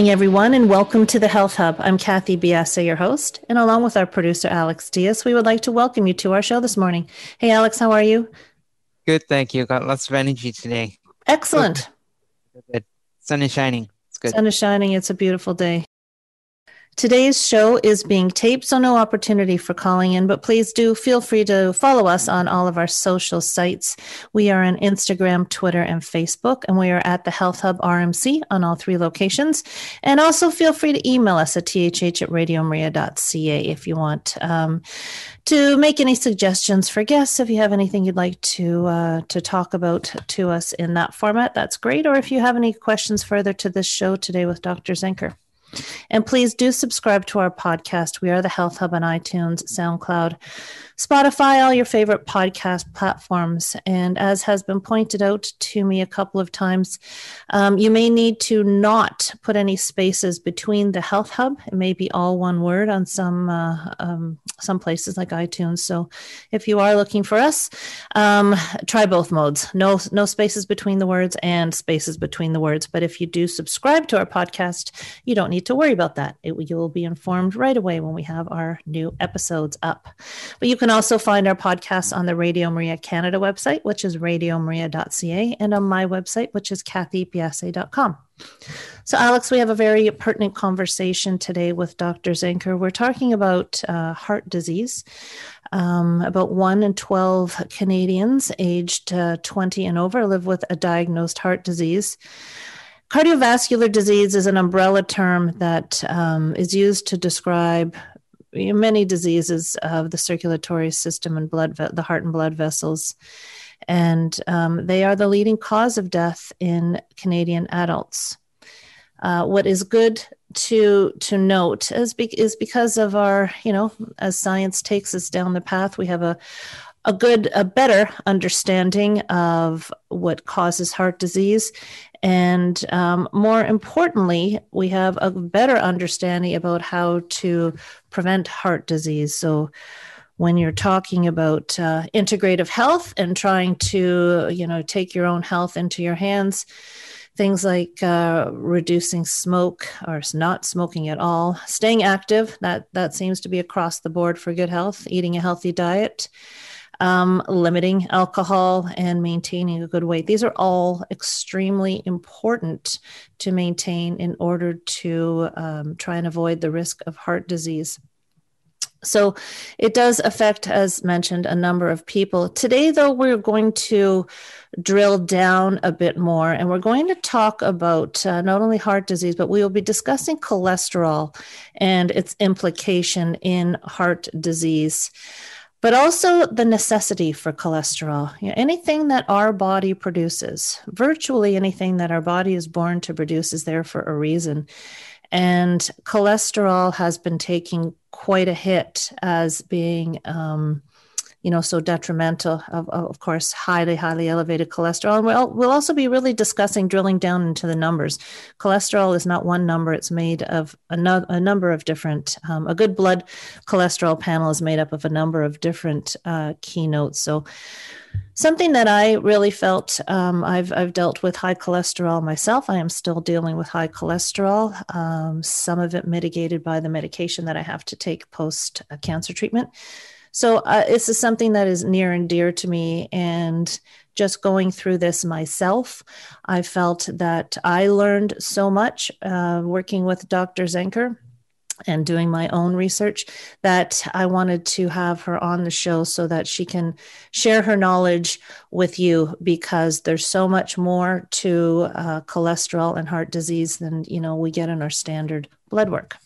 Morning, everyone, and welcome to the Health Hub. I'm Kathy Biasi, your host, and along with our producer, Alex Diaz, we would like to welcome you to our show this morning. Hey, Alex, how are you? Good, thank you. Got lots of energy today. Excellent. Good. Sun is shining. It's good. Sun is shining. It's a beautiful day. Today's show is being taped, so no opportunity for calling in, but please do feel free to follow us on all of our social sites. We are on Instagram, Twitter, and Facebook, and we are at the Health Hub RMC on all three locations. And also feel free to email us at thh at radiomaria.ca if you want um, to make any suggestions for guests. If you have anything you'd like to uh, to talk about to us in that format, that's great. Or if you have any questions further to this show today with Dr. Zenker. And please do subscribe to our podcast. We are the Health Hub on iTunes, SoundCloud, Spotify, all your favorite podcast platforms. And as has been pointed out to me a couple of times, um, you may need to not put any spaces between the Health Hub. It may be all one word on some uh, um, some places like iTunes. So if you are looking for us, um, try both modes. No no spaces between the words and spaces between the words. But if you do subscribe to our podcast, you don't need to worry about that. It, you will be informed right away when we have our new episodes up. But you can can also find our podcast on the Radio Maria Canada website, which is radiomaria.ca, and on my website, which is kathybiase.com. So, Alex, we have a very pertinent conversation today with Dr. Zenker. We're talking about uh, heart disease. Um, about 1 in 12 Canadians aged uh, 20 and over live with a diagnosed heart disease. Cardiovascular disease is an umbrella term that um, is used to describe many diseases of the circulatory system and blood, the heart and blood vessels. And um, they are the leading cause of death in Canadian adults. Uh, what is good to to note is, be, is because of our, you know, as science takes us down the path, we have a a good, a better understanding of what causes heart disease and um, more importantly, we have a better understanding about how to prevent heart disease. So, when you're talking about uh, integrative health and trying to, you know, take your own health into your hands, things like uh, reducing smoke or not smoking at all, staying active, that, that seems to be across the board for good health, eating a healthy diet um, limiting alcohol, and maintaining a good weight. These are all extremely important to maintain in order to um, try and avoid the risk of heart disease. So it does affect, as mentioned, a number of people. Today, though, we're going to drill down a bit more and we're going to talk about uh, not only heart disease, but we will be discussing cholesterol and its implication in heart disease but also the necessity for cholesterol. You know, anything that our body produces, virtually anything that our body is born to produce, is there for a reason. And cholesterol has been taking quite a hit as being um, you know, so detrimental of, of course, highly, highly elevated cholesterol. And we'll, we'll also be really discussing drilling down into the numbers. Cholesterol is not one number. It's made of a, no, a number of different, um, a good blood cholesterol panel is made up of a number of different uh, keynotes. So something that I really felt um, I've, I've dealt with high cholesterol myself. I am still dealing with high cholesterol, um, some of it mitigated by the medication that I have to take post cancer treatment. So uh, this is something that is near and dear to me. And just going through this myself, I felt that I learned so much uh, working with Dr. Zenker and doing my own research that I wanted to have her on the show so that she can share her knowledge with you because there's so much more to uh, cholesterol and heart disease than you know we get in our standard blood work.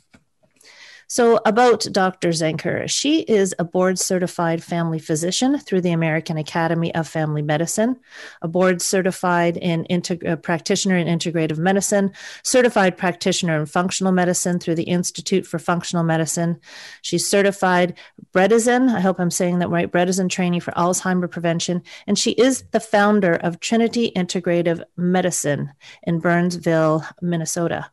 So, about Dr. Zenker, she is a board certified family physician through the American Academy of Family Medicine, a board certified in integ- uh, practitioner in integrative medicine, certified practitioner in functional medicine through the Institute for Functional Medicine. She's certified Bredesen, I hope I'm saying that right, Bredesen training for Alzheimer prevention, and she is the founder of Trinity Integrative Medicine in Burnsville, Minnesota.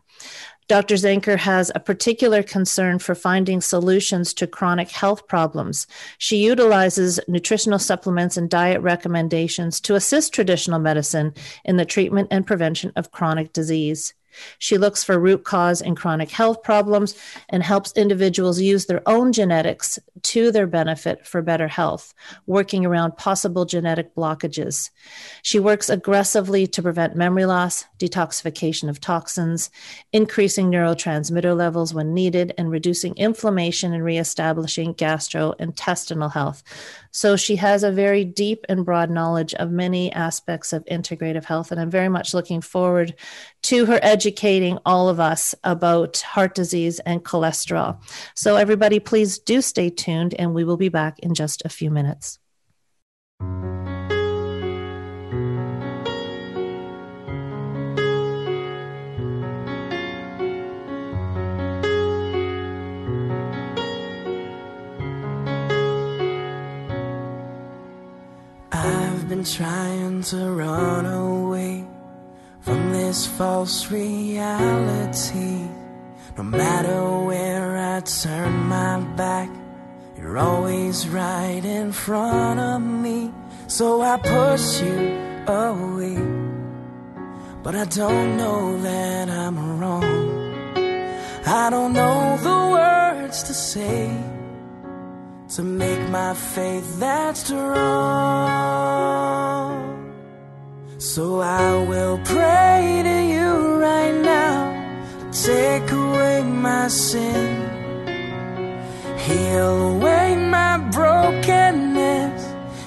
Dr. Zenker has a particular concern for finding solutions to chronic health problems. She utilizes nutritional supplements and diet recommendations to assist traditional medicine in the treatment and prevention of chronic disease. She looks for root cause in chronic health problems and helps individuals use their own genetics to their benefit for better health, working around possible genetic blockages. She works aggressively to prevent memory loss, detoxification of toxins, increasing neurotransmitter levels when needed, and reducing inflammation and reestablishing gastrointestinal health. So she has a very deep and broad knowledge of many aspects of integrative health. And I'm very much looking forward to her educating all of us about heart disease and cholesterol. So, everybody, please do stay tuned, and we will be back in just a few minutes. Trying to run away from this false reality. No matter where I turn my back, you're always right in front of me. So I push you away. But I don't know that I'm wrong. I don't know the words to say to make my faith that strong. So I will pray to you right now take away my sin, heal away my brokenness,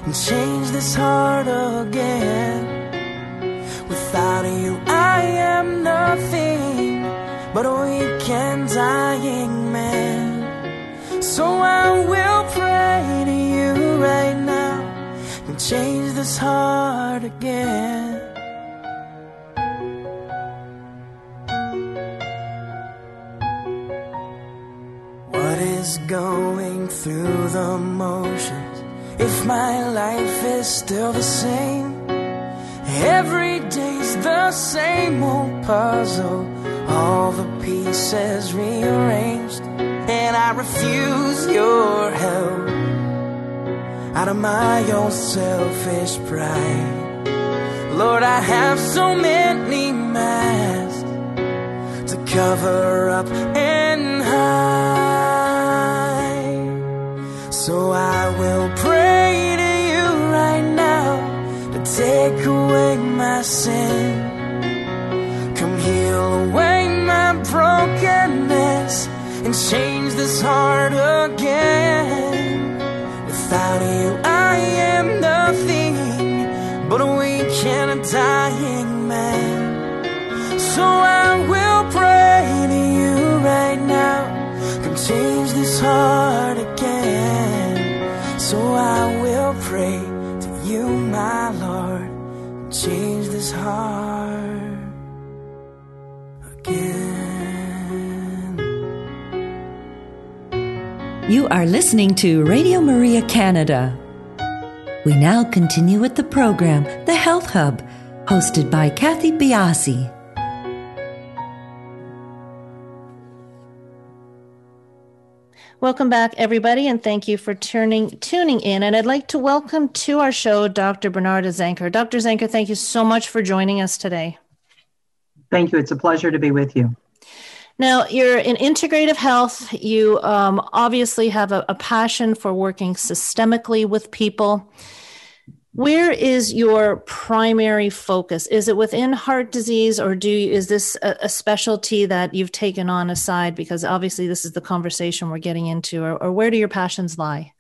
and change this heart again. Without you, I am nothing but a weak and dying. So I will pray to you right now and change this heart again. What is going through the motions? If my life is still the same, every day's the same old puzzle, all the pieces rearranged, and I refuse your help out of my own selfish pride. Lord, I have so many masks to cover up and hide. So I will pray to you right now to take away my sin. Come heal away my brokenness and change this heart again. Without you, I am nothing but a weak and a dying man. So I will pray to you right now, come change this heart again. So I will pray to you, my Lord, change this heart You are listening to Radio Maria Canada. We now continue with the program, The Health Hub, hosted by Kathy Biasi. Welcome back, everybody, and thank you for turning tuning in. And I'd like to welcome to our show Dr. Bernarda Zenker. Dr. Zenker, thank you so much for joining us today. Thank you. It's a pleasure to be with you. Now, you're in integrative health. You um, obviously have a, a passion for working systemically with people. Where is your primary focus? Is it within heart disease, or do you, is this a, a, specialty that you've taken on aside? Because obviously, this is the conversation we're getting into, or, or where do your passions lie?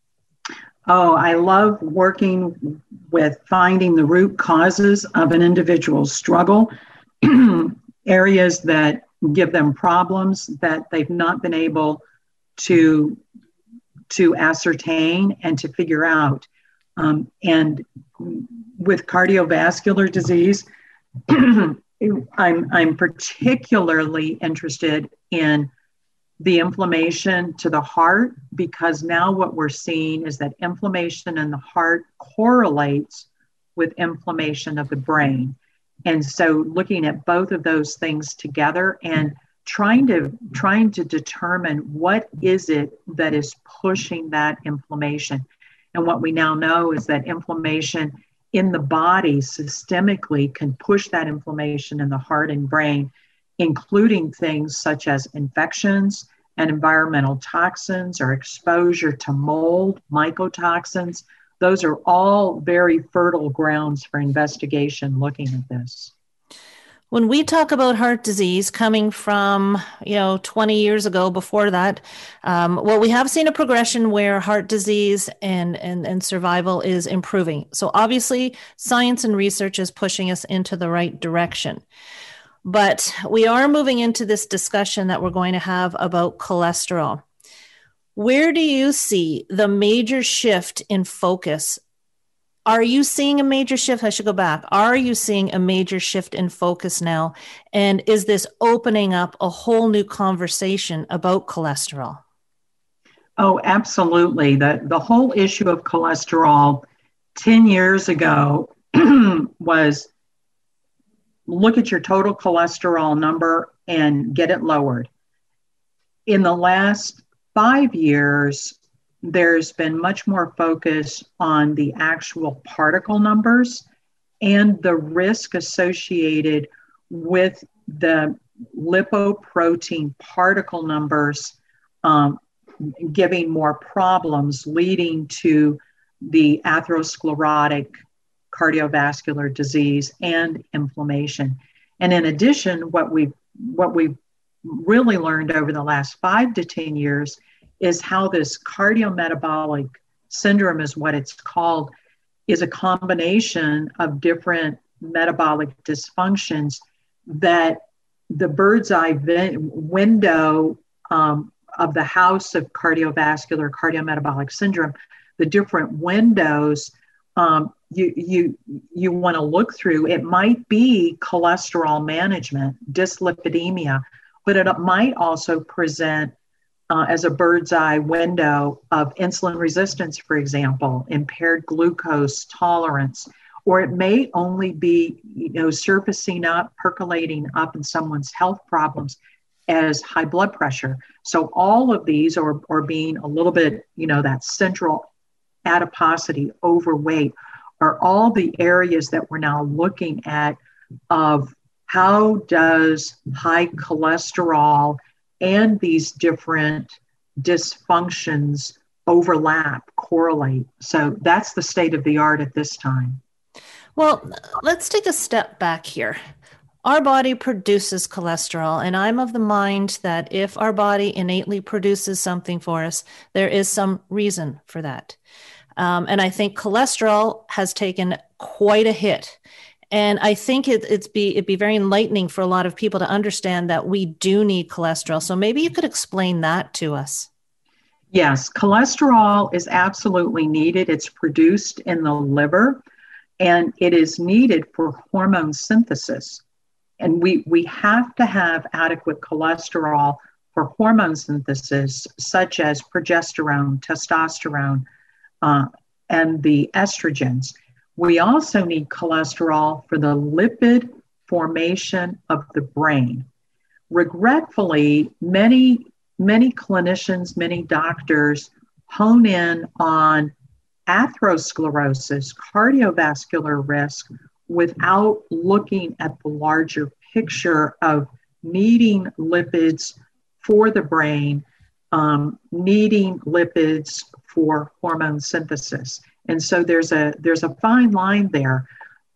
Oh, I love working with finding the root causes of an individual's struggle, areas that give them problems that they've not been able to to ascertain and to figure out. Um, and with cardiovascular disease, I'm, I'm particularly interested in the inflammation to the heart because now what we're seeing is that inflammation in the heart correlates with inflammation of the brain. And so looking at both of those things together and trying to trying to determine what is it that is pushing that inflammation. And what we now know is that inflammation in the body systemically can push that inflammation in the heart and brain including things such as infections and environmental toxins or exposure to mold mycotoxins those are all very fertile grounds for investigation looking at this. When we talk about heart disease coming from you know 20 years ago before that um, well we have seen a progression where heart disease and, and and survival is improving. So obviously science and research is pushing us into the right direction. But we are moving into this discussion that we're going to have about cholesterol where do you see the major shift in focus are you seeing a major shift? I should go back. Are you seeing a major shift in focus now? And is this opening up a whole new conversation about cholesterol? Oh, absolutely. The, the whole issue of cholesterol 10 years ago was look at your total cholesterol number and get it lowered. In the last five years, there's been much more focus on the actual particle numbers and the risk associated with the lipoprotein particle numbers um, giving more problems, leading to the atherosclerotic cardiovascular disease and inflammation. And in addition, what we've what we've really learned over the last five to 10 years is how this cardiometabolic syndrome is what it's called is a combination of different metabolic dysfunctions that the bird's eye window um, of the house of cardiovascular cardiometabolic syndrome the different windows um, you you you want to look through. It might be cholesterol management dyslipidemia but it might also present uh, as a bird's eye window of insulin resistance, for example, impaired glucose tolerance, or it may only be, you know, surfacing up, percolating up in someone's health problems as high blood pressure. So all of these are, are being a little bit, you know, that central adiposity, overweight, are all the areas that we're now looking at of how does high cholesterol and these different dysfunctions overlap, correlate. So that's the state of the art at this time. Well, let's take a step back here. Our body produces cholesterol, and I'm of the mind that if our body innately produces something for us, there is some reason for that. Um, and I think cholesterol has taken quite a hit and I think it, it's be it'd be very enlightening for a lot of people to understand that we do need cholesterol. So maybe you could explain that to us. Yes, cholesterol is absolutely needed. It's produced in the liver and it is needed for hormone synthesis. And we, we have to have adequate cholesterol for hormone synthesis, such as progesterone, testosterone, uh, and the estrogens. We also need cholesterol for the lipid formation of the brain. Regretfully, many, many clinicians, many doctors hone in on atherosclerosis, cardiovascular risk, without looking at the larger picture of needing lipids for the brain, um, needing lipids for hormone synthesis. And so there's a there's a fine line there.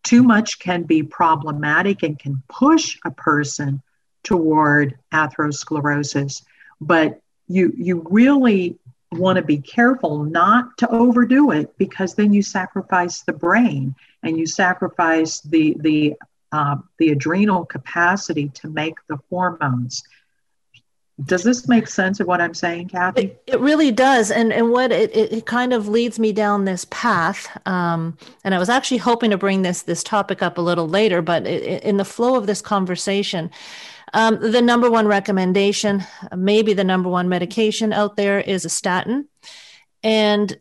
Too much can be problematic and can push a person toward atherosclerosis, but you you really want to be careful not to overdo it because then you sacrifice the brain and you sacrifice the the uh, the adrenal capacity to make the hormones. Does this make sense of what I'm saying, Kathy? It, it really does, and and what it, it, kind of leads me down this path. Um, and I was actually hoping to bring this this topic up a little later, but it, in the flow of this conversation, um, the number one recommendation, maybe the number one medication out there, is a statin, and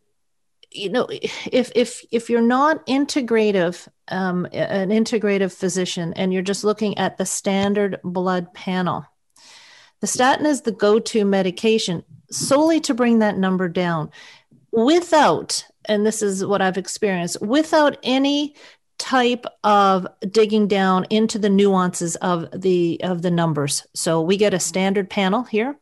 you know if if if you're not integrative um, an integrative physician and you're just looking at the standard blood panel the statin is the go-to medication solely to bring that number down without and this is what i've experienced without any type of digging down into the nuances of the of the numbers. So we get a standard panel here.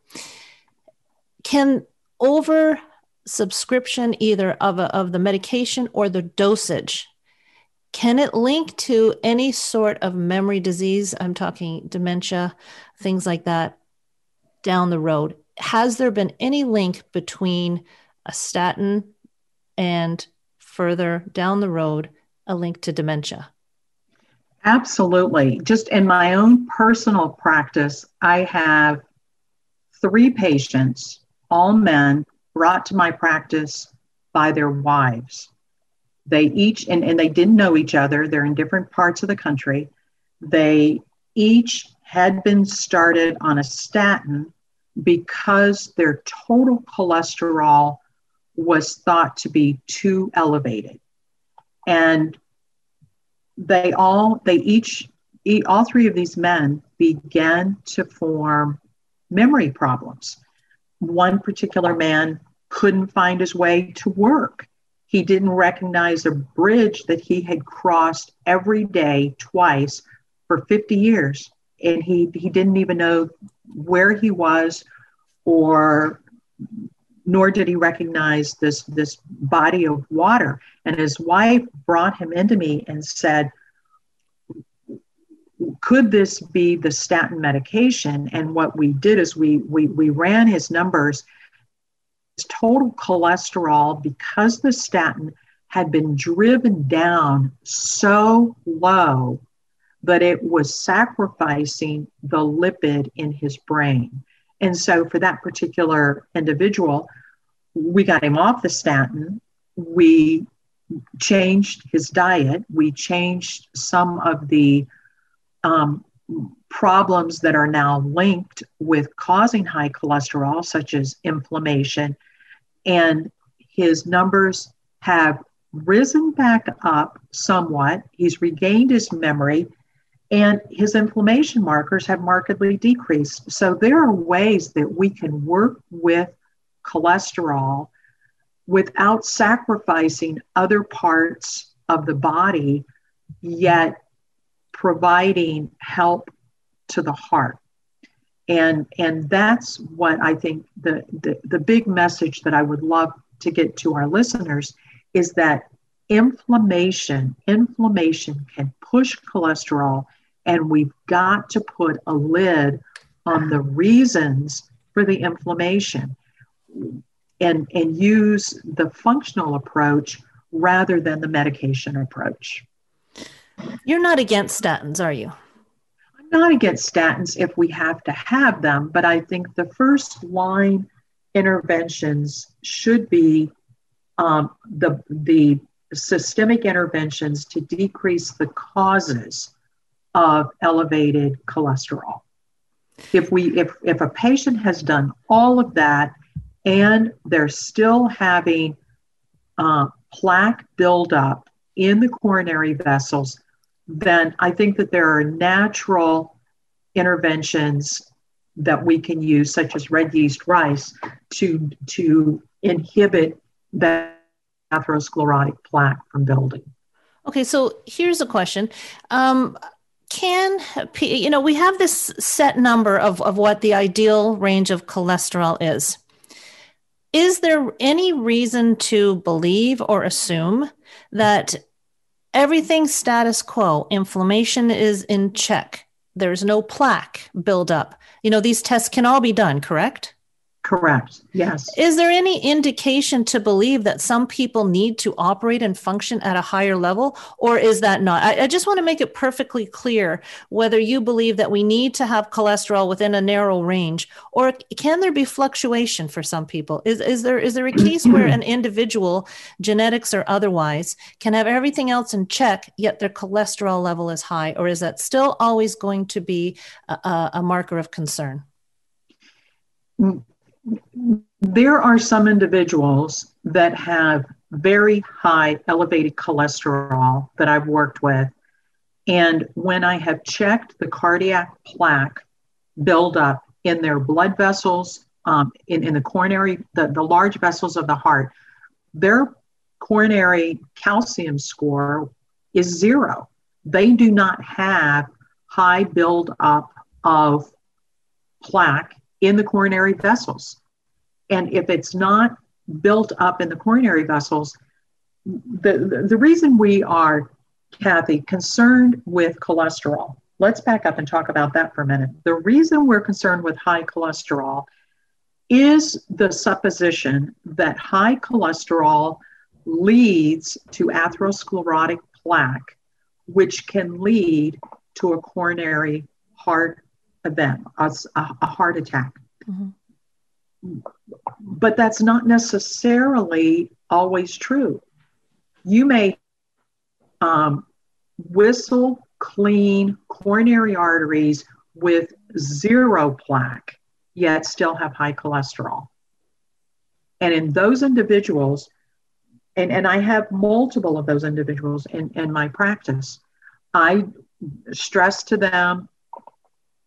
Can over subscription either of, a, of the medication or the dosage can it link to any sort of memory disease? I'm talking dementia things like that down the road has there been any link between a statin and further down the road a link to dementia absolutely just in my own personal practice i have three patients all men brought to my practice by their wives. They each, and, and they didn't know each other, they're in different parts of the country. They each had been started on a statin because their total cholesterol was thought to be too elevated. And they all, they each, all three of these men began to form memory problems. One particular man couldn't find his way to work. He didn't recognize a bridge that he had crossed every day twice for 50 years. And he, he didn't even know where he was or nor did he recognize this this body of water. And his wife brought him into me and said could this be the statin medication? And what we did is we we, we ran his numbers. His total cholesterol because the statin had been driven down so low that it was sacrificing the lipid in his brain. And so, for that particular individual, we got him off the statin. We changed his diet. We changed some of the um, problems that are now linked with causing high cholesterol, such as inflammation and his numbers have risen back up somewhat. He's regained his memory, and his inflammation markers have markedly decreased. So, there are ways that we can work with cholesterol without sacrificing other parts of the body, yet providing help to the heart and and that's what i think the, the the big message that i would love to get to our listeners is that inflammation inflammation can push cholesterol and we've got to put a lid on the reasons for the inflammation and and use the functional approach rather than the medication approach. You're not against statins are you? I'm not against statins if we have to have them, but I think the first line interventions should be um, the the systemic interventions to decrease the causes of elevated cholesterol. If we if if a patient has done all of that and they're still having uh, plaque buildup in the coronary vessels, then I think that there are natural interventions that we can use, such as red yeast rice, to, to inhibit that atherosclerotic plaque from building. Okay, so here's a question. Um, can you know we have this set number of, of what the ideal range of cholesterol is Is there any reason to believe or assume that everything status quo, inflammation is in check, there's no plaque buildup? You know, these tests can all be done, correct? Correct. Yes. Is there any indication to believe that some people need to operate and function at a higher level, or is that not? I, I, just want to make it perfectly clear whether you believe that we need to have cholesterol within a narrow range, or can there be fluctuation for some people? Is, is there is there a case where an individual, genetics or otherwise, can have everything else in check, yet their cholesterol level is high, or is that still always going to be a, a marker of concern? Mm there are some individuals that have very high elevated cholesterol that I've worked with. And when I have checked the cardiac plaque buildup in their blood vessels, um, in, in the coronary, the, the large vessels of the heart, their coronary calcium score is zero. They do not have high buildup of plaque in the coronary vessels. And if it's not built up in the coronary vessels, the, the, the reason we are, Kathy, concerned with cholesterol, let's back up and talk about that for a minute. The reason we're concerned with high cholesterol is the supposition that high cholesterol leads to atherosclerotic plaque, which can lead to a coronary heart event, a, a heart attack. Mm-hmm. But that's not necessarily always true. You may um, whistle clean coronary arteries with zero plaque, yet still have high cholesterol. And in those individuals, and, and I have multiple of those individuals in, in my practice, I stress to them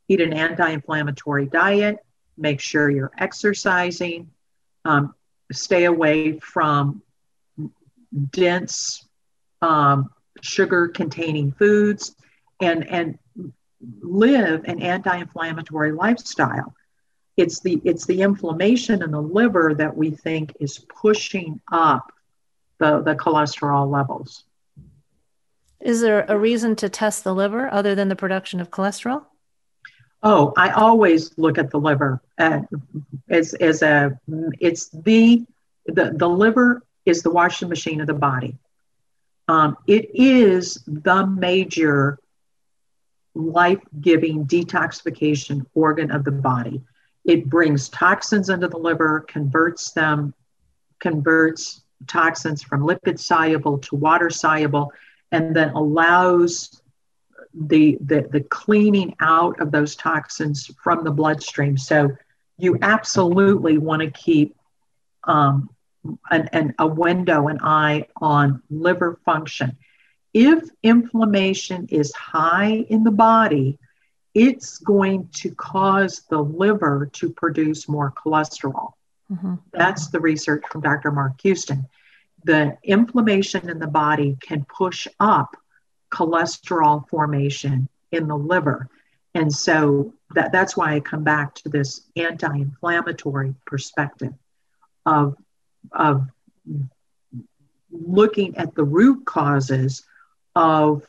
eat an anti inflammatory diet, make sure you're exercising, um, stay away from dense um, sugar containing foods, and, and live an anti inflammatory lifestyle. It's the, it's the inflammation in the liver that we think is pushing up the, the cholesterol levels. Is there a reason to test the liver other than the production of cholesterol? Oh, I always look at the liver uh, as, as a, it's the, the, the liver is the washing machine of the body. Um, it is the major life giving detoxification organ of the body. It brings toxins into the liver, converts them, converts toxins from lipid soluble to water soluble, and then allows the, the, the cleaning out of those toxins from the bloodstream. So you absolutely want to keep um, an, an, a window, an eye on liver function. If inflammation is high in the body, it's going to cause the liver to produce more cholesterol. Mm-hmm. That's the research from Dr. Mark Houston. The inflammation in the body can push up cholesterol formation in the liver. And so that, that's why I come back to this anti inflammatory perspective of, of looking at the root causes of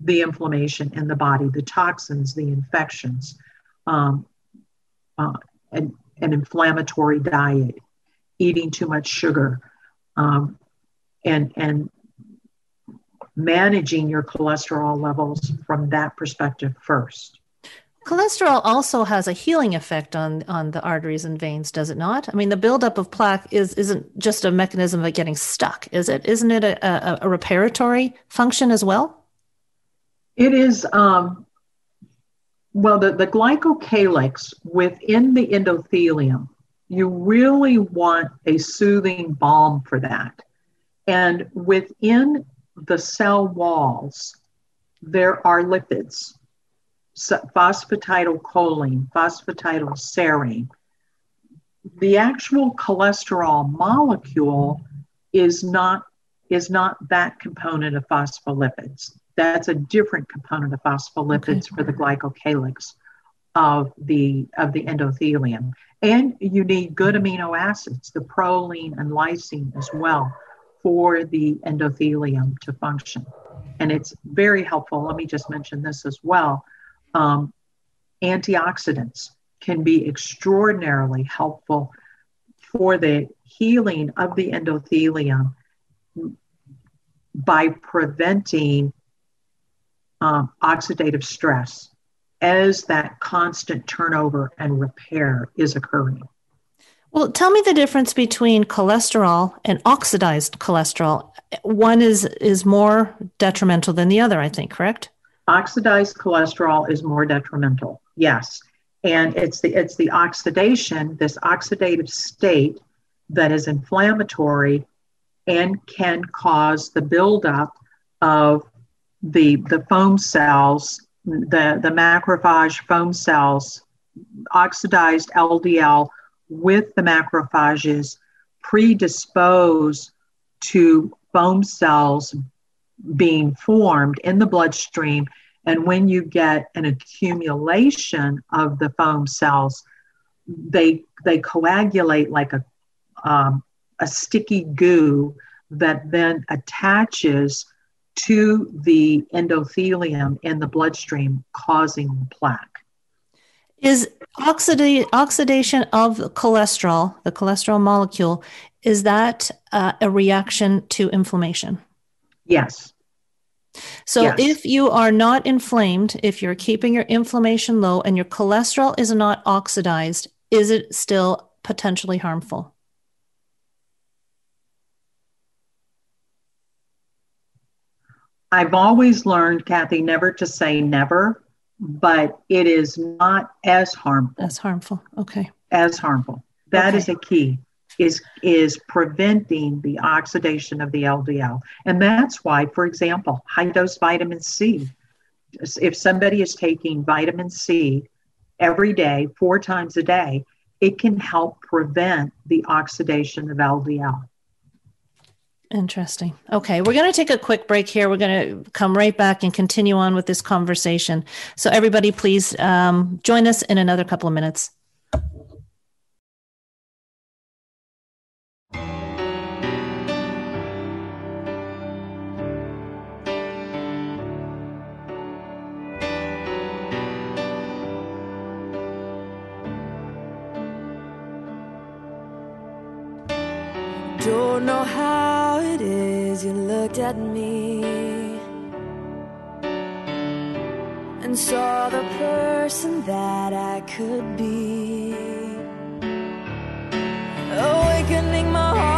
the inflammation in the body, the toxins, the infections, um, uh, an, an inflammatory diet, eating too much sugar, um, and, and managing your cholesterol levels from that perspective first. Cholesterol also has a healing effect on, on the arteries and veins, does it not? I mean, the buildup of plaque is isn't just a mechanism of getting stuck, is it? Isn't it a, a, a reparatory function as well? It is. Um, well, the, the glycocalyx within the endothelium, you really want a soothing balm for that. And within the cell walls, there are lipids, phosphatidylcholine, phosphatidylserine. The actual cholesterol molecule is not is not that component of phospholipids. That's a different component of phospholipids okay. for the glycocalyx of the of the endothelium. And you need good amino acids, the proline and lysine as well, for the endothelium to function. And it's very helpful. Let me just mention this as well. Um, antioxidants can be extraordinarily helpful for the healing of the endothelium by preventing um, oxidative stress as that constant turnover and repair is occurring. Well, tell me the difference between cholesterol and oxidized cholesterol. One is is more detrimental than the other, I think, correct? Oxidized cholesterol is more detrimental. Yes. And it's the it's the oxidation, this oxidative state that is inflammatory and can cause the buildup of the the foam cells, the, the macrophage foam cells, oxidized LDL with the macrophages predispose to foam cells being formed in the bloodstream. And when you get an accumulation of the foam cells, they they coagulate like a um, a sticky goo that then attaches to the endothelium in the bloodstream, causing plaque. Is oxida- oxidation of cholesterol, the cholesterol molecule, is that uh, a reaction to inflammation? Yes. So yes. if you are not inflamed, if you're keeping your inflammation low and your cholesterol is not oxidized, is it still potentially harmful? I've always learned, Kathy, never to say never, but it is not as harmful. As harmful. Okay. As harmful. That okay. is a key. Is is preventing the oxidation of the LDL. And that's why, for example, high dose vitamin C. If somebody is taking vitamin C every day, four times a day, it can help prevent the oxidation of LDL. Interesting. Okay, we're going to take a quick break here. We're going to come right back and continue on with this conversation. So, everybody, please um, join us in another couple of minutes. Don't know how is you looked at me and saw the person that I could be. Awakening my heart,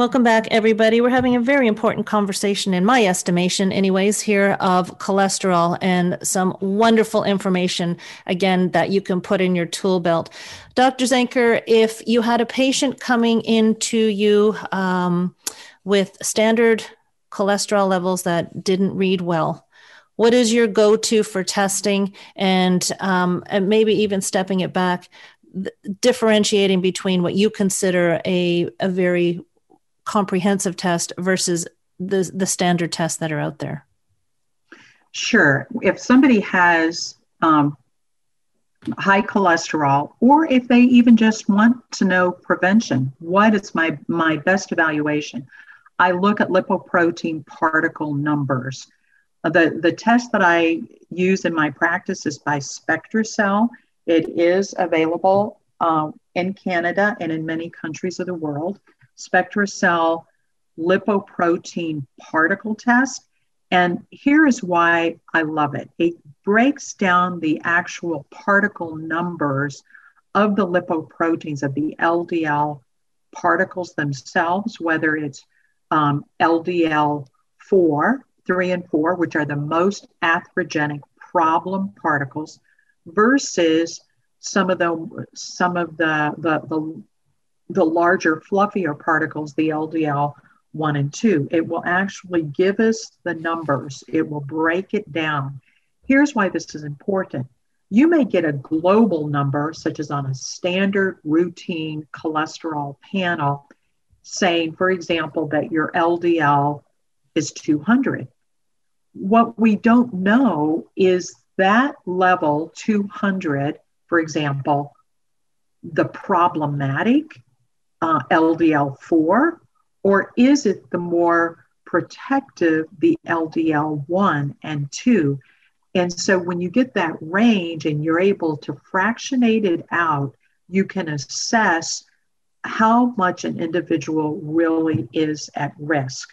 Welcome back, everybody. We're having a very important conversation, in my estimation, anyways, here of cholesterol and some wonderful information, again, that you can put in your tool belt. Dr. Zenker, if you had a patient coming into you um, with standard cholesterol levels that didn't read well, what is your go to for testing and, um, and maybe even stepping it back? differentiating between what you consider a, a very comprehensive test versus the the standard tests that are out there? Sure. If somebody has um, high cholesterol, or if they even just want to know prevention, what is my my best evaluation? I look at lipoprotein particle numbers. The the test that I use in my practice is by SpectraCell. It is available uh, in Canada and in many countries of the world. SpectraCell lipoprotein particle test. And here is why I love it it breaks down the actual particle numbers of the lipoproteins, of the LDL particles themselves, whether it's um, LDL 4, 3, and 4, which are the most atherogenic problem particles, versus some of the some of the the, the the larger, fluffier particles, the LDL 1 and 2. It will actually give us the numbers, it will break it down. Here's why this is important. You may get a global number, such as on a standard routine cholesterol panel, saying, for example, that your LDL is 200. What we don't know is that level 200, for example, the problematic uh, LDL4, or is it the more protective, the LDL1 and 2? And so when you get that range and you're able to fractionate it out, you can assess how much an individual really is at risk.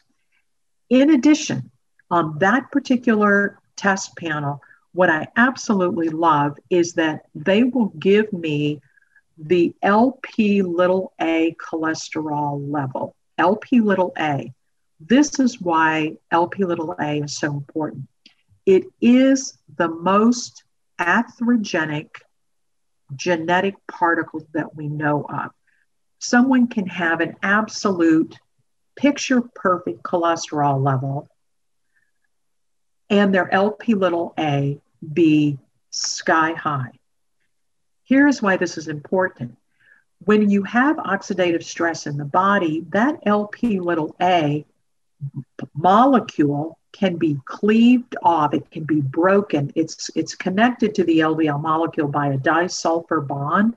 In addition, on that particular test panel, what I absolutely love is that they will give me the LP little a cholesterol level. LP little a. This is why LP little a is so important. It is the most atherogenic genetic particle that we know of. Someone can have an absolute picture perfect cholesterol level and their LP little a be sky high. Here's why this is important. When you have oxidative stress in the body, that LP little a molecule can be cleaved off, it can be broken. It's, it's connected to the LDL molecule by a disulfur bond.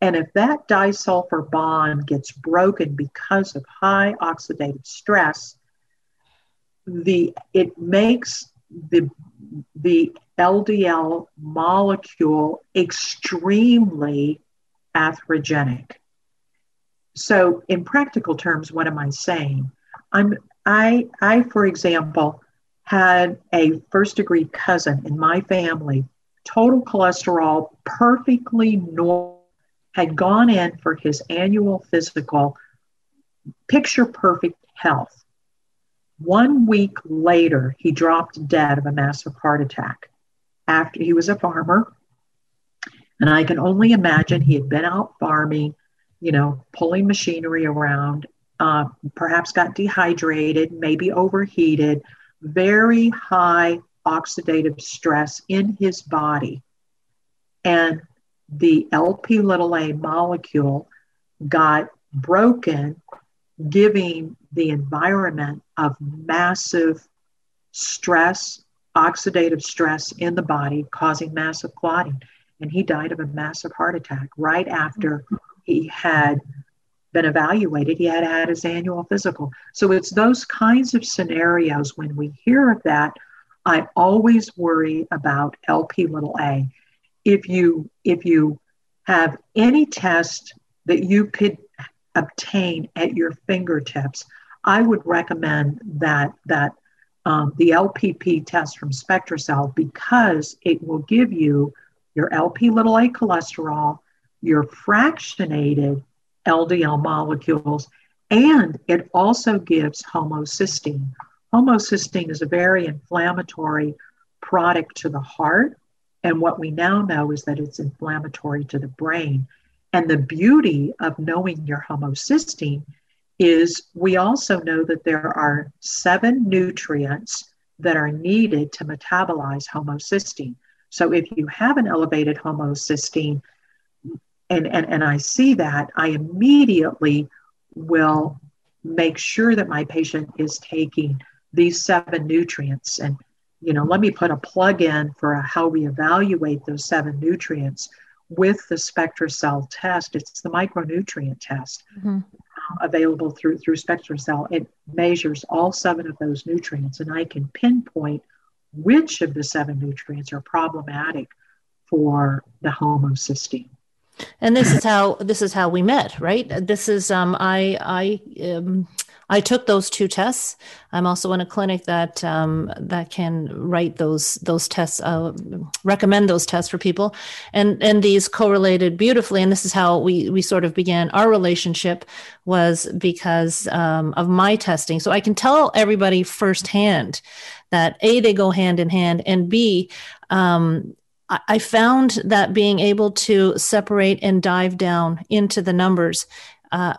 And if that disulfur bond gets broken because of high oxidative stress, the it makes the the LDL molecule extremely atherogenic. So, in practical terms, what am I saying? I'm I I, for example, had a first degree cousin in my family, total cholesterol perfectly normal, had gone in for his annual physical, picture perfect health. One week later, he dropped dead of a massive heart attack after he was a farmer. And I can only imagine he had been out farming, you know, pulling machinery around, uh, perhaps got dehydrated, maybe overheated, very high oxidative stress in his body. And the LP little a molecule got broken, giving the environment of massive stress oxidative stress in the body causing massive clotting. And he died of a massive heart attack right after he had been evaluated. He had had his annual physical. So it's those kinds of scenarios when we hear of that, I always worry about LP little a. If you if you have any test that you could obtain at your fingertips, I would recommend that that um, the LPP test from SpectraCell because it will give you your LP little a cholesterol, your fractionated LDL molecules, and it also gives homocysteine. Homocysteine is a very inflammatory product to the heart. And what we now know is that it's inflammatory to the brain. And the beauty of knowing your homocysteine is we also know that there are seven nutrients that are needed to metabolize homocysteine. So if you have an elevated homocysteine, and, and, and I see that, I immediately will make sure that my patient is taking these seven nutrients. And, you know, let me put a plug in for how we evaluate those seven nutrients with the SpectraCell test. It's the micronutrient test mm-hmm. Available through, through SpectraCell. It measures all seven of those nutrients, and I can pinpoint which of the seven nutrients are problematic for the homocysteine and this is how this is how we met right this is um i i um I took those two tests. I'm also in a clinic that um, that can write those those tests, uh, recommend those tests for people, and and these correlated beautifully. And this is how we we sort of began our relationship was because um, of my testing. So I can tell everybody firsthand that a they go hand in hand, and b um, I found that being able to separate and dive down into the numbers uh,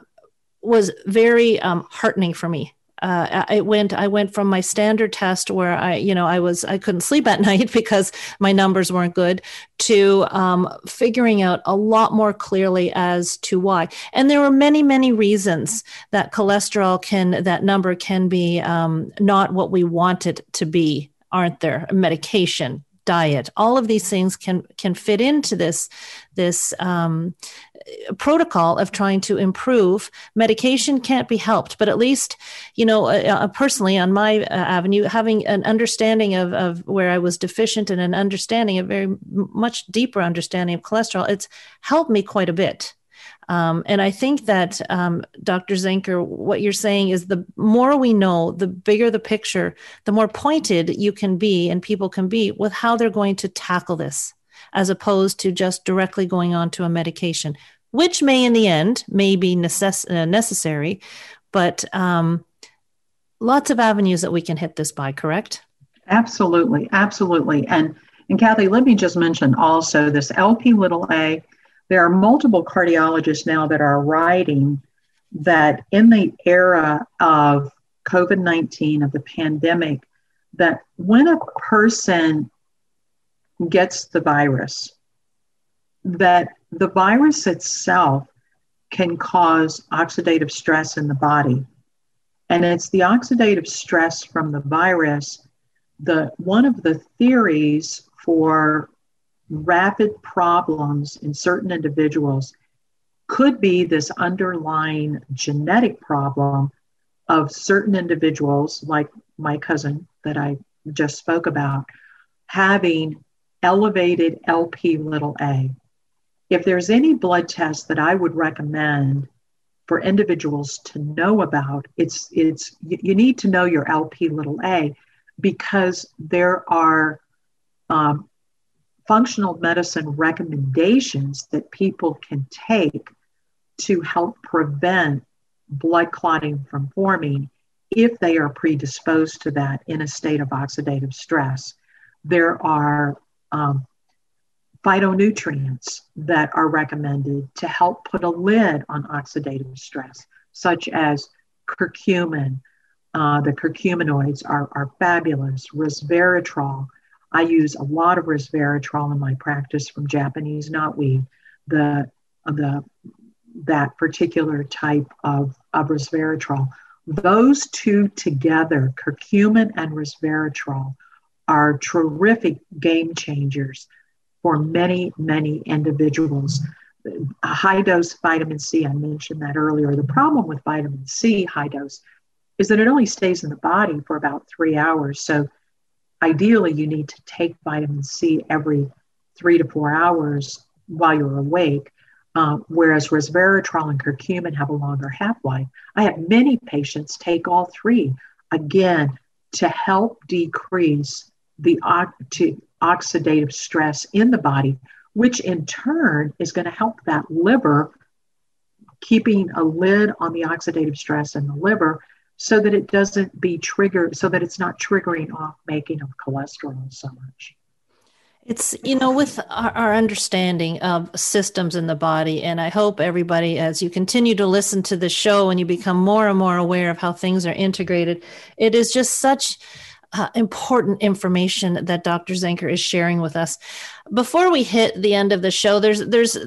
was very um, heartening for me. Uh, I went I went from my standard test where I you know I was I couldn't sleep at night because my numbers weren't good to um, figuring out a lot more clearly as to why and there were many many reasons that cholesterol can that number can be um, not what we want it to be aren't there medication diet all of these things can can fit into this this um, protocol of trying to improve medication can't be helped but at least you know uh, uh, personally on my uh, avenue having an understanding of, of where i was deficient and an understanding a very much deeper understanding of cholesterol it's helped me quite a bit um, and I think that, um, Dr. Zenker, what you're saying is the more we know, the bigger the picture, the more pointed you can be and people can be with how they're going to tackle this, as opposed to just directly going on to a medication, which may in the end may be necess- uh, necessary, but um, lots of avenues that we can hit this by, correct? Absolutely, absolutely. And and Kathy, let me just mention also this LP little a there are multiple cardiologists now that are writing that in the era of COVID 19, of the pandemic, that when a person gets the virus, that the virus itself can cause oxidative stress in the body. And it's the oxidative stress from the virus, the one of the theories for rapid problems in certain individuals could be this underlying genetic problem of certain individuals, like my cousin that I just spoke about, having elevated LP little a. If there's any blood test that I would recommend for individuals to know about, it's it's you need to know your LP little a because there are um, functional medicine recommendations that people can take to help prevent blood clotting from forming if they are predisposed to that in a state of oxidative stress. There are um, phytonutrients that are recommended to help put a lid on oxidative stress, such as curcumin. Uh, the curcuminoids are, are fabulous, resveratrol, I use a lot of resveratrol in my practice from Japanese knotweed, the, the, that particular type of, of resveratrol. Those two together, curcumin and resveratrol, are terrific game changers for many, many individuals. A high dose vitamin C, I mentioned that earlier. The problem with vitamin C, high dose, is that it only stays in the body for about three hours. So ideally, you need to take vitamin C every three to four hours while you're awake. Uh, whereas resveratrol and curcumin have a longer half life. I have many patients take all three again to help decrease the oxidative stress in the body, which in turn is going to help that liver keeping a lid on the oxidative stress in the liver so that it doesn't be triggered, so that it's not triggering off making of cholesterol so much. It's, you know, with our, our, understanding of systems in the body, and I hope everybody, as you continue to listen to the show and you become more and more aware of how things are integrated, it is just such uh, important information that Dr. Zenker is sharing with us. Before we hit the end of the show, there's, there's,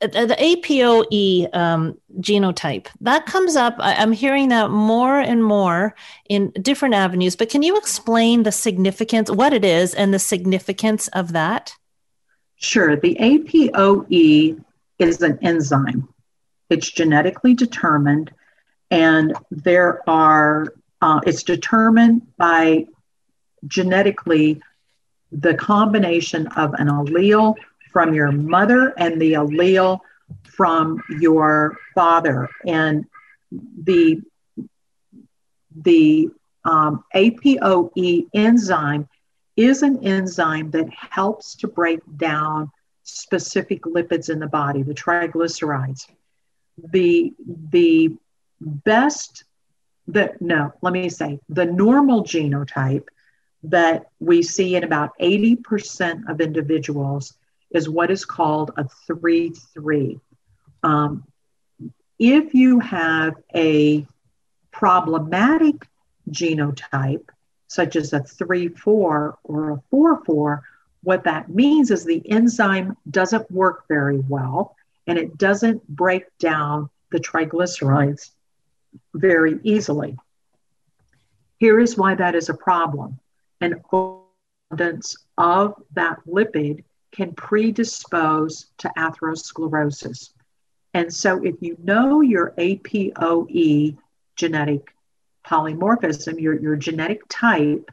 the APOE um, genotype that comes up. I'm hearing that more and more in different avenues. But can you explain the significance, what it is, and the significance of that? Sure. The APOE is an enzyme. It's genetically determined, and there are. Uh, it's determined by genetically the combination of an allele from your mother and the allele from your father. And the, the um, APOE enzyme is an enzyme that helps to break down specific lipids in the body, the triglycerides. The, the best that no, let me say the normal genotype that we see in about 80% of individuals is what is called a 3 3. Um, if you have a problematic genotype, such as a 3 4 or a 4 4, what that means is the enzyme doesn't work very well and it doesn't break down the triglycerides very easily. Here is why that is a problem. An abundance of that lipid can predispose to atherosclerosis. And so, if you know your APOE genetic polymorphism, your, your genetic type,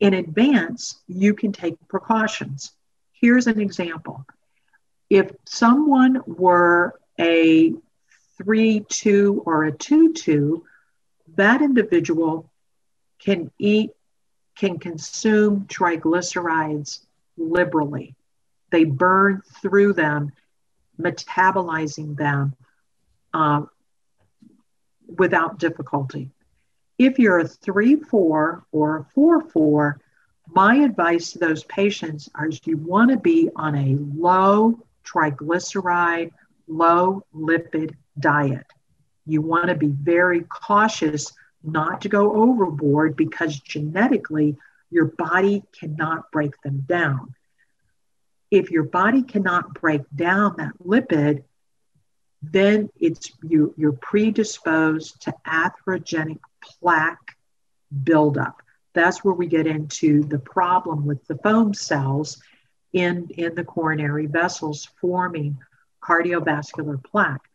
in advance, you can take precautions. Here's an example. If someone were a 3 2 or a 2 2, that individual can eat, can consume triglycerides liberally. They burn through them, metabolizing them uh, without difficulty. If you're a 3 4 or a 4 4, my advice to those patients is you want to be on a low triglyceride, low lipid diet. You want to be very cautious not to go overboard because genetically your body cannot break them down. If your body cannot break down that lipid, then it's you, you're predisposed to atherogenic plaque buildup. That's where we get into the problem with the foam cells in, in the coronary vessels forming cardiovascular plaque.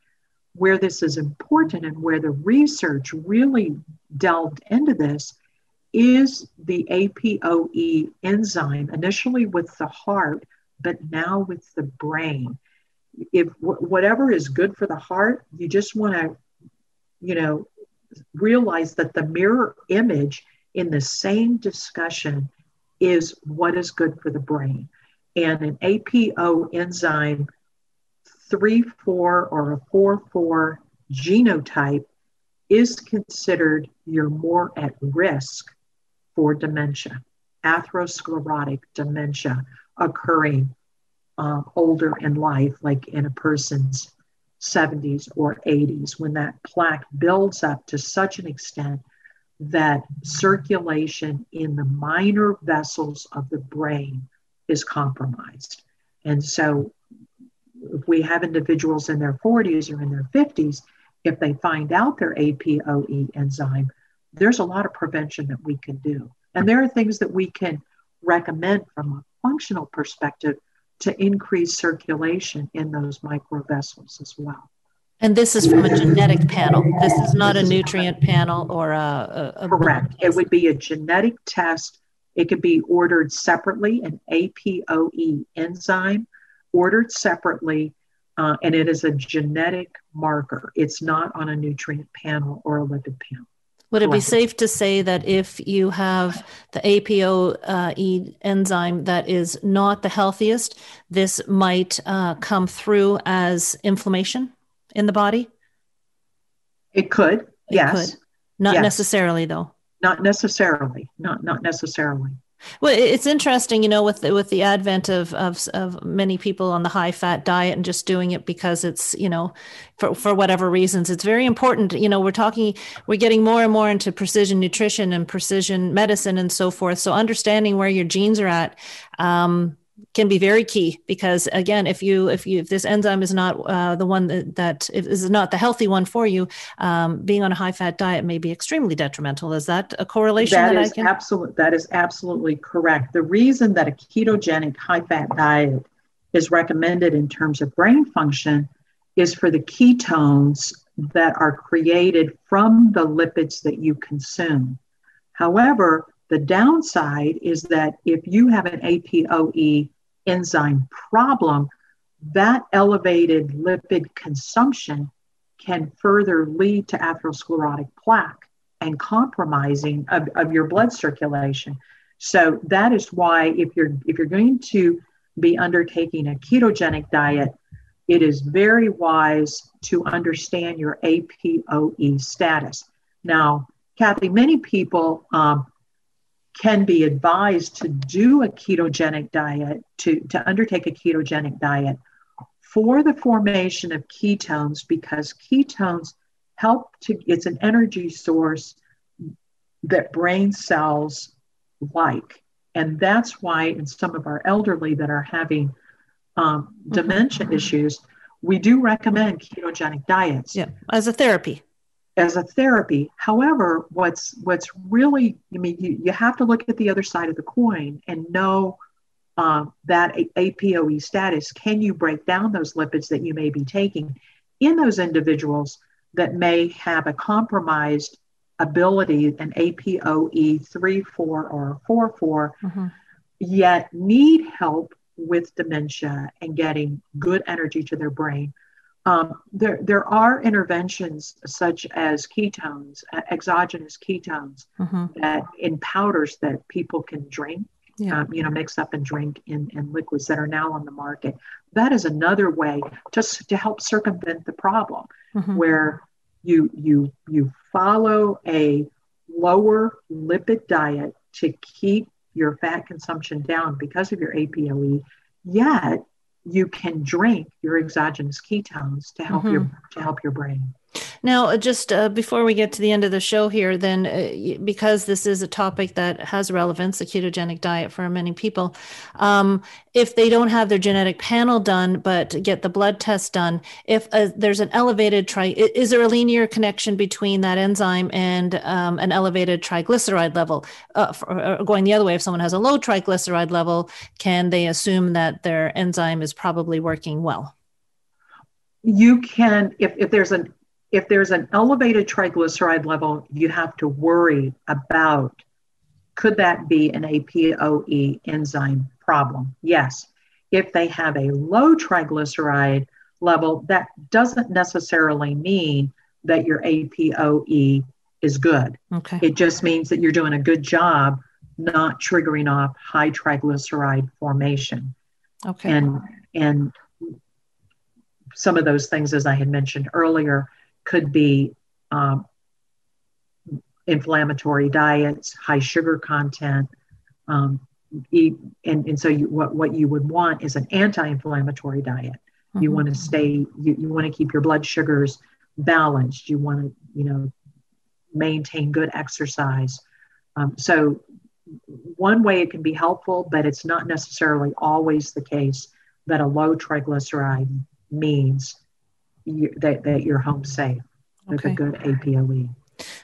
Where this is important and where the research really delved into this is the APOE enzyme, initially with the heart, but now with the brain. If whatever is good for the heart, you just want to, you know, realize that the mirror image in the same discussion is what is good for the brain. And an APO enzyme 3 4 or a 4 4 genotype is considered you're more at risk for dementia, atherosclerotic dementia occurring um, older in life, like in a person's 70s or 80s, when that plaque builds up to such an extent that circulation in the minor vessels of the brain is compromised. And so, if we have individuals in their 40s or in their 50s, if they find out their APOE enzyme, there's a lot of prevention that we can do. And there are things that we can recommend from a functional perspective to increase circulation in those microvessels as well. And this is from a genetic panel. This is not a nutrient panel or a. a, a Correct. It would be a genetic test It could be ordered separately, an APOE enzyme ordered separately, uh, and it is a genetic marker. It's not on a nutrient panel or a lipid panel. Would it be safe to say that if you have the APOE uh, enzyme that is not the healthiest, this might uh, come through as inflammation in the body? It could, it yes. Could. Not yes. necessarily, though. Not necessarily. Not not necessarily. Well, it's interesting, you know, with the, with the advent of, of of many people on the high fat diet and just doing it because it's, you know, for for whatever reasons, it's very important. You know, we're talking, we're getting more and more into precision nutrition and precision medicine and so forth. So understanding where your genes are at, um, can be very key because again if you if you if this enzyme is not uh, the one that, that is not the healthy one for you um, being on a high fat diet may be extremely detrimental. Is that a correlation that, that is can... absolute that is absolutely correct. The reason that a ketogenic high fat diet is recommended in terms of brain function is for the ketones that are created from the lipids that you consume. However the downside is that if you have an APOE enzyme problem, that elevated lipid consumption can further lead to atherosclerotic plaque and compromising of, of your blood circulation. So that is why if you're if you're going to be undertaking a ketogenic diet, it is very wise to understand your APOE status. Now, Kathy, many people um, can be advised to do a ketogenic diet, to, to undertake a ketogenic diet for the formation of ketones because ketones help to, it's an energy source that brain cells like. And that's why in some of our elderly that are having um, dementia mm-hmm. issues, we do recommend ketogenic diets. Yeah, as a therapy as a therapy. However, what's what's really, I mean, you, you have to look at the other side of the coin and know um, that APOE status. Can you break down those lipids that you may be taking in those individuals that may have a compromised ability, an APOE 3, 4, or 4, 4, mm-hmm. yet need help with dementia and getting good energy to their brain um, there, there are interventions such as ketones, uh, exogenous ketones, mm-hmm. that in powders that people can drink, yeah. um, you know, mix up and drink in, in liquids that are now on the market. That is another way just to help circumvent the problem, mm-hmm. where you you you follow a lower lipid diet to keep your fat consumption down because of your APOE, yet you can drink your exogenous ketones to help mm-hmm. your to help your brain. Now, uh, just uh, before we get to the end of the show here, then, uh, because this is a topic that has relevance, the ketogenic diet for many people, um, if they don't have their genetic panel done but get the blood test done, if uh, there's an elevated tri, is there a linear connection between that enzyme and um, an elevated triglyceride level? Uh, for, going the other way, if someone has a low triglyceride level, can they assume that their enzyme is probably working well? You can, if, if there's an if there's an elevated triglyceride level, you have to worry about could that be an APOE enzyme problem? Yes. If they have a low triglyceride level, that doesn't necessarily mean that your APOE is good. Okay. It just means that you're doing a good job not triggering off high triglyceride formation. Okay. And and some of those things, as I had mentioned earlier, could be um, inflammatory diets, high sugar content. Um, eat, and, and so you, what, what you would want is an anti-inflammatory diet. Mm-hmm. You want to stay, you, you want to keep your blood sugars balanced. You want to, you know, maintain good exercise. Um, so one way it can be helpful, but it's not necessarily always the case that a low triglyceride means you, that, that you're home safe with okay. a good APOE.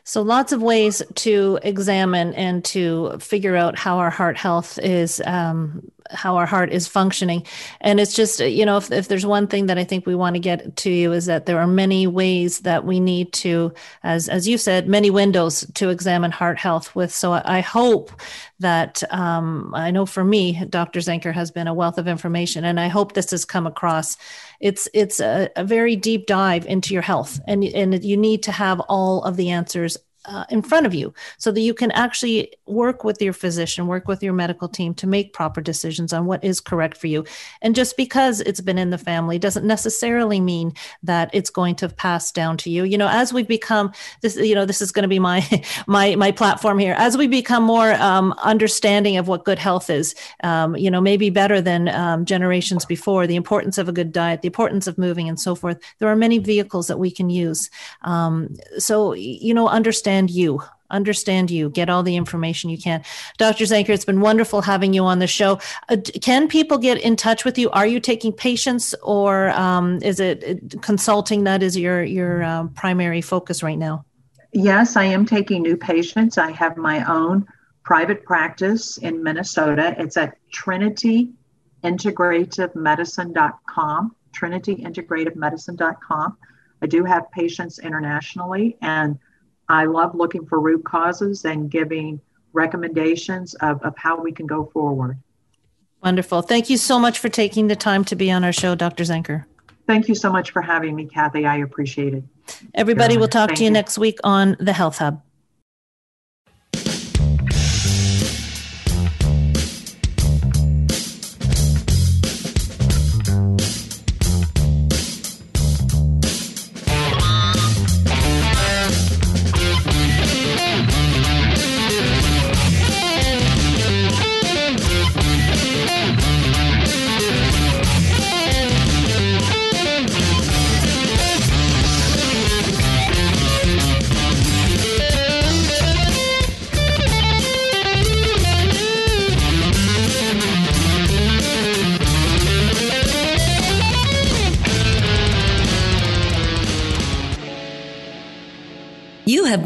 So, lots of ways to examine and to figure out how our heart health is um, how our heart is functioning. And it's just, you know, if, if there's one thing that I think we want to get to you is that there are many ways that we need to, as, as you said, many windows to examine heart health with. So I hope that um, I know for me, Dr. Zenker has been a wealth of information, and I hope this has come across. It's it's a, a very deep dive into your health, and and you need to have all of the answers uh, in front of you so that you can actually work with your physician, work with your medical team to make proper decisions on what is correct for you. And just because it's been in the family doesn't necessarily mean that it's going to pass down to you. You know, as we become this, you know, this is going to be my my my platform here. As we become more um, understanding of what good health is, um, you know, maybe better than um, generations before, the importance of a good diet, the importance of moving, and so forth. There are many vehicles that we can use. Um, so, you know, understand understand you understand you get all the information you can. Dr Zenker it's been wonderful having you on the show. Uh, can people get in touch with you? Are you taking patients or um, is it uh, consulting that is your your um, primary focus right now? Yes i am taking new patients. I have my own private practice in minnesota. It's at trinity integrativemedicine.com trinityintegrativemedicine.com i do have patients internationally and I love looking for root causes and giving recommendations of, of how we can go forward. Wonderful. Thank you so much for taking the time to be on our show, Dr. Zenker. Thank you so much for having me, Kathy. I appreciate it. Everybody, we'll talk Thank to you, you next week on the Health Hub.